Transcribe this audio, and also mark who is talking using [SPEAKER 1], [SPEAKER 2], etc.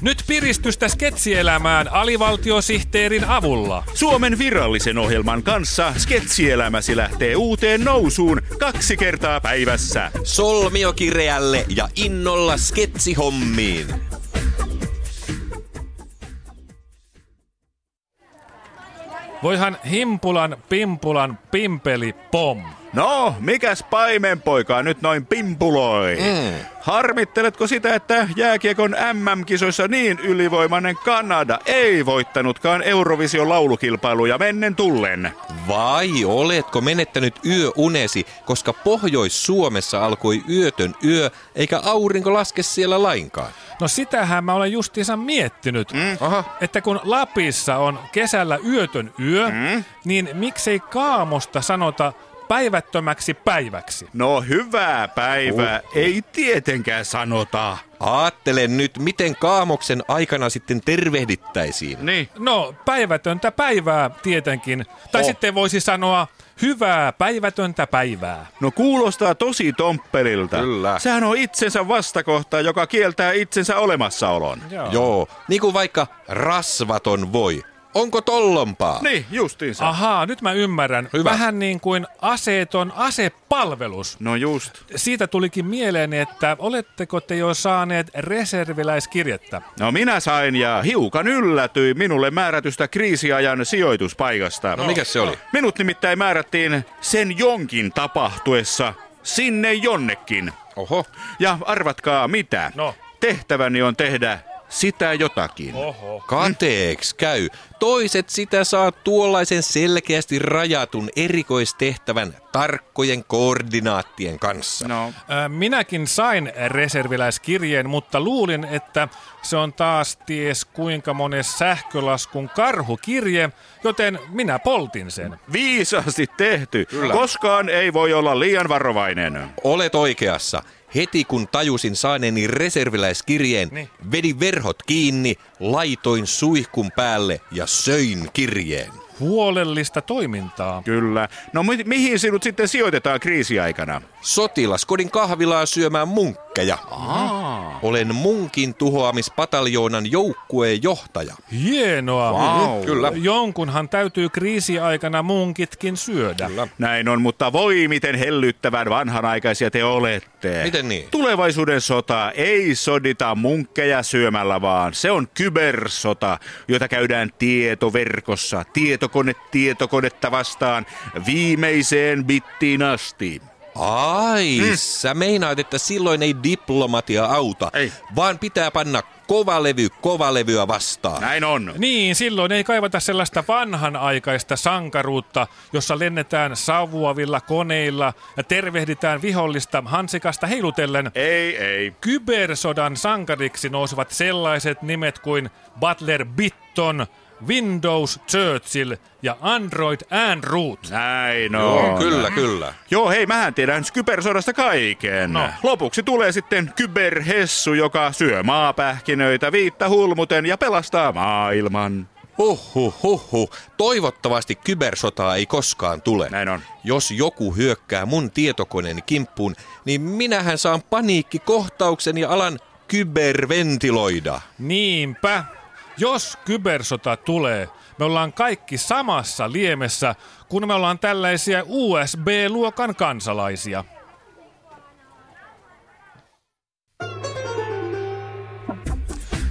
[SPEAKER 1] Nyt piristystä sketsielämään alivaltiosihteerin avulla.
[SPEAKER 2] Suomen virallisen ohjelman kanssa sketsielämäsi lähtee uuteen nousuun kaksi kertaa päivässä.
[SPEAKER 3] Solmiokireälle ja innolla sketsihommiin.
[SPEAKER 1] Voihan himpulan, pimpulan, pimpeli, pom.
[SPEAKER 2] No, mikäs paimenpoika nyt noin pimpuloi? Mm. Harmitteletko sitä, että jääkiekon MM-kisoissa niin ylivoimainen Kanada ei voittanutkaan Eurovision laulukilpailuja mennen tullen?
[SPEAKER 3] Vai oletko menettänyt yöunesi, koska Pohjois-Suomessa alkoi yötön yö, eikä aurinko laske siellä lainkaan?
[SPEAKER 1] No sitähän mä olen justiinsa miettinyt, mm. Aha. että kun Lapissa on kesällä yötön yö, mm. niin miksei Kaamosta sanota päivättömäksi päiväksi.
[SPEAKER 2] No hyvää päivää, oh. ei tietenkään sanota.
[SPEAKER 3] Aattelen nyt, miten kaamoksen aikana sitten tervehdittäisiin.
[SPEAKER 1] Niin. No, päivätöntä päivää tietenkin. Tai oh. sitten voisi sanoa hyvää päivätöntä päivää.
[SPEAKER 2] No kuulostaa tosi tomppelilta.
[SPEAKER 3] Kyllä.
[SPEAKER 2] Sehän on itsensä vastakohta, joka kieltää itsensä olemassaolon.
[SPEAKER 3] Joo. Joo, niin kuin vaikka rasvaton voi. Onko tollompaa?
[SPEAKER 2] Niin, justiinsa.
[SPEAKER 1] Ahaa, nyt mä ymmärrän. Hyvä. Vähän niin kuin aseeton asepalvelus.
[SPEAKER 2] No just.
[SPEAKER 1] Siitä tulikin mieleen, että oletteko te jo saaneet reserviläiskirjettä?
[SPEAKER 2] No minä sain ja hiukan yllätyi minulle määrätystä kriisiajan sijoituspaikasta.
[SPEAKER 3] No, no mikä se oli?
[SPEAKER 2] Minut nimittäin määrättiin sen jonkin tapahtuessa sinne jonnekin.
[SPEAKER 3] Oho.
[SPEAKER 2] Ja arvatkaa mitä. No. Tehtäväni on tehdä sitä jotakin.
[SPEAKER 3] Oho. Kateeks käy. Toiset sitä saa tuollaisen selkeästi rajatun erikoistehtävän tarkkojen koordinaattien kanssa.
[SPEAKER 1] No. Minäkin sain reserviläiskirjeen, mutta luulin, että se on taas ties kuinka monen sähkölaskun karhukirje, joten minä poltin sen.
[SPEAKER 2] Viisaasti tehty. Kyllä. Koskaan ei voi olla liian varovainen.
[SPEAKER 3] Olet oikeassa. Heti kun tajusin saaneeni reserviläiskirjeen, niin. vedin verhot kiinni, laitoin suihkun päälle ja söin kirjeen.
[SPEAKER 1] Huolellista toimintaa.
[SPEAKER 2] Kyllä. No mi- mihin sinut sitten sijoitetaan kriisiaikana?
[SPEAKER 3] Sotilaskodin kahvilaa syömään munkkeja. Aa. Olen munkin tuhoamispataljoonaan joukkueen johtaja.
[SPEAKER 1] Hienoa.
[SPEAKER 3] Wow. Kyllä.
[SPEAKER 1] Jonkunhan täytyy kriisiaikana munkitkin syödä. Kyllä.
[SPEAKER 2] Näin on, mutta voi miten hellyttävän vanhanaikaisia te olette.
[SPEAKER 3] Miten niin?
[SPEAKER 2] Tulevaisuuden sota ei sodita munkkeja syömällä, vaan se on kybersota, jota käydään tietoverkossa, tietokone tietokonetta vastaan viimeiseen bittiin asti.
[SPEAKER 3] Ai, mm. sä meinaat, että silloin ei diplomatia auta, ei. vaan pitää panna kovalevy kovalevyä vastaan.
[SPEAKER 2] Näin on.
[SPEAKER 1] Niin, silloin ei kaivata sellaista vanhanaikaista sankaruutta, jossa lennetään savuavilla koneilla ja tervehditään vihollista hansikasta heilutellen.
[SPEAKER 2] Ei, ei.
[SPEAKER 1] Kybersodan sankariksi nousevat sellaiset nimet kuin Butler Bitton, Windows Churchill ja Android Android.
[SPEAKER 2] Näin on.
[SPEAKER 3] Joo, kyllä, kyllä.
[SPEAKER 2] Joo, hei, mähän tiedän kybersodasta kaiken. No. Lopuksi tulee sitten kyberhessu, joka syö maapähkinöitä viittä hulmuten ja pelastaa maailman.
[SPEAKER 3] Huhhuh, huhhuh. Toivottavasti kybersotaa ei koskaan tule.
[SPEAKER 2] Näin on.
[SPEAKER 3] Jos joku hyökkää mun tietokoneeni kimppuun, niin minähän saan paniikkikohtauksen ja alan kyberventiloida.
[SPEAKER 1] Niinpä. Jos kybersota tulee, me ollaan kaikki samassa liemessä, kun me ollaan tällaisia USB-luokan kansalaisia.